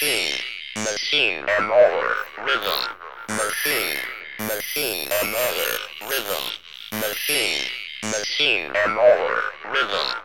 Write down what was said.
machine, machine, another rhythm, machine, machine, another rhythm, machine, machine, another rhythm.